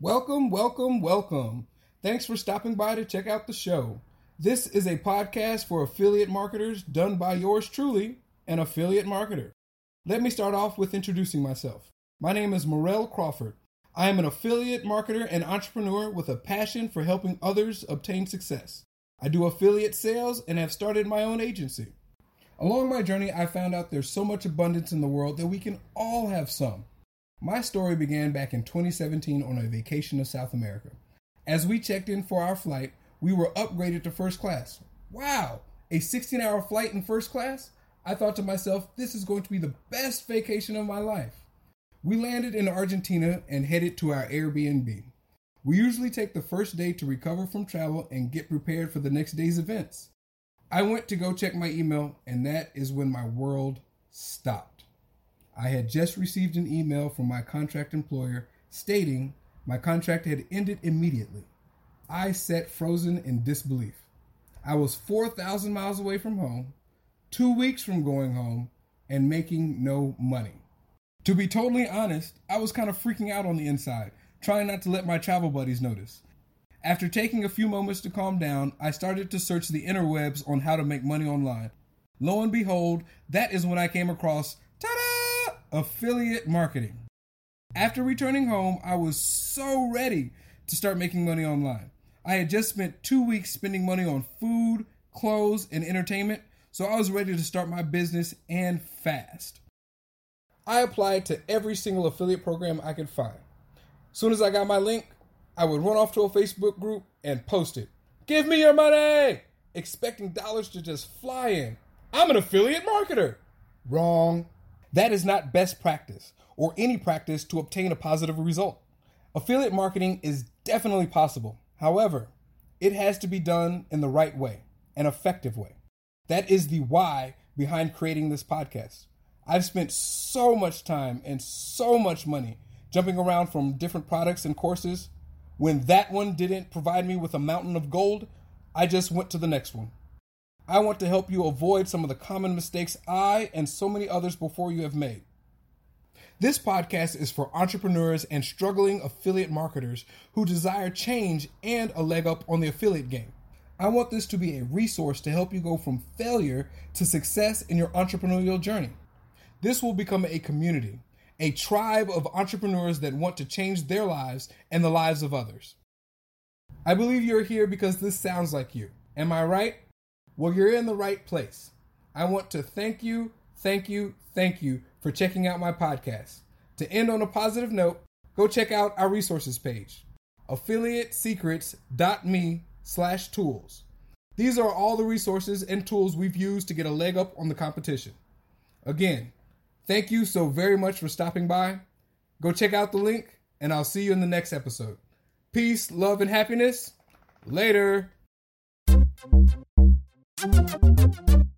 Welcome, welcome, welcome. Thanks for stopping by to check out the show. This is a podcast for affiliate marketers done by yours truly, an affiliate marketer. Let me start off with introducing myself. My name is Morrel Crawford. I am an affiliate marketer and entrepreneur with a passion for helping others obtain success. I do affiliate sales and have started my own agency. Along my journey, I found out there's so much abundance in the world that we can all have some. My story began back in 2017 on a vacation to South America. As we checked in for our flight, we were upgraded to first class. Wow, a 16 hour flight in first class? I thought to myself, this is going to be the best vacation of my life. We landed in Argentina and headed to our Airbnb. We usually take the first day to recover from travel and get prepared for the next day's events. I went to go check my email, and that is when my world stopped. I had just received an email from my contract employer stating my contract had ended immediately. I sat frozen in disbelief. I was 4,000 miles away from home, two weeks from going home, and making no money. To be totally honest, I was kind of freaking out on the inside, trying not to let my travel buddies notice. After taking a few moments to calm down, I started to search the interwebs on how to make money online. Lo and behold, that is when I came across affiliate marketing. After returning home, I was so ready to start making money online. I had just spent two weeks spending money on food, clothes, and entertainment, so I was ready to start my business and fast. I applied to every single affiliate program I could find. As soon as I got my link, I would run off to a Facebook group and post it. Give me your money! Expecting dollars to just fly in. I'm an affiliate marketer. Wrong. That is not best practice or any practice to obtain a positive result. Affiliate marketing is definitely possible. However, it has to be done in the right way, an effective way. That is the why behind creating this podcast. I've spent so much time and so much money jumping around from different products and courses. When that one didn't provide me with a mountain of gold, I just went to the next one. I want to help you avoid some of the common mistakes I and so many others before you have made. This podcast is for entrepreneurs and struggling affiliate marketers who desire change and a leg up on the affiliate game. I want this to be a resource to help you go from failure to success in your entrepreneurial journey. This will become a community, a tribe of entrepreneurs that want to change their lives and the lives of others. I believe you're here because this sounds like you. Am I right? Well, you're in the right place. I want to thank you, thank you, thank you for checking out my podcast. To end on a positive note, go check out our resources page, affiliatesecrets.me slash tools. These are all the resources and tools we've used to get a leg up on the competition. Again, thank you so very much for stopping by. Go check out the link, and I'll see you in the next episode. Peace, love, and happiness. Later. Thank you.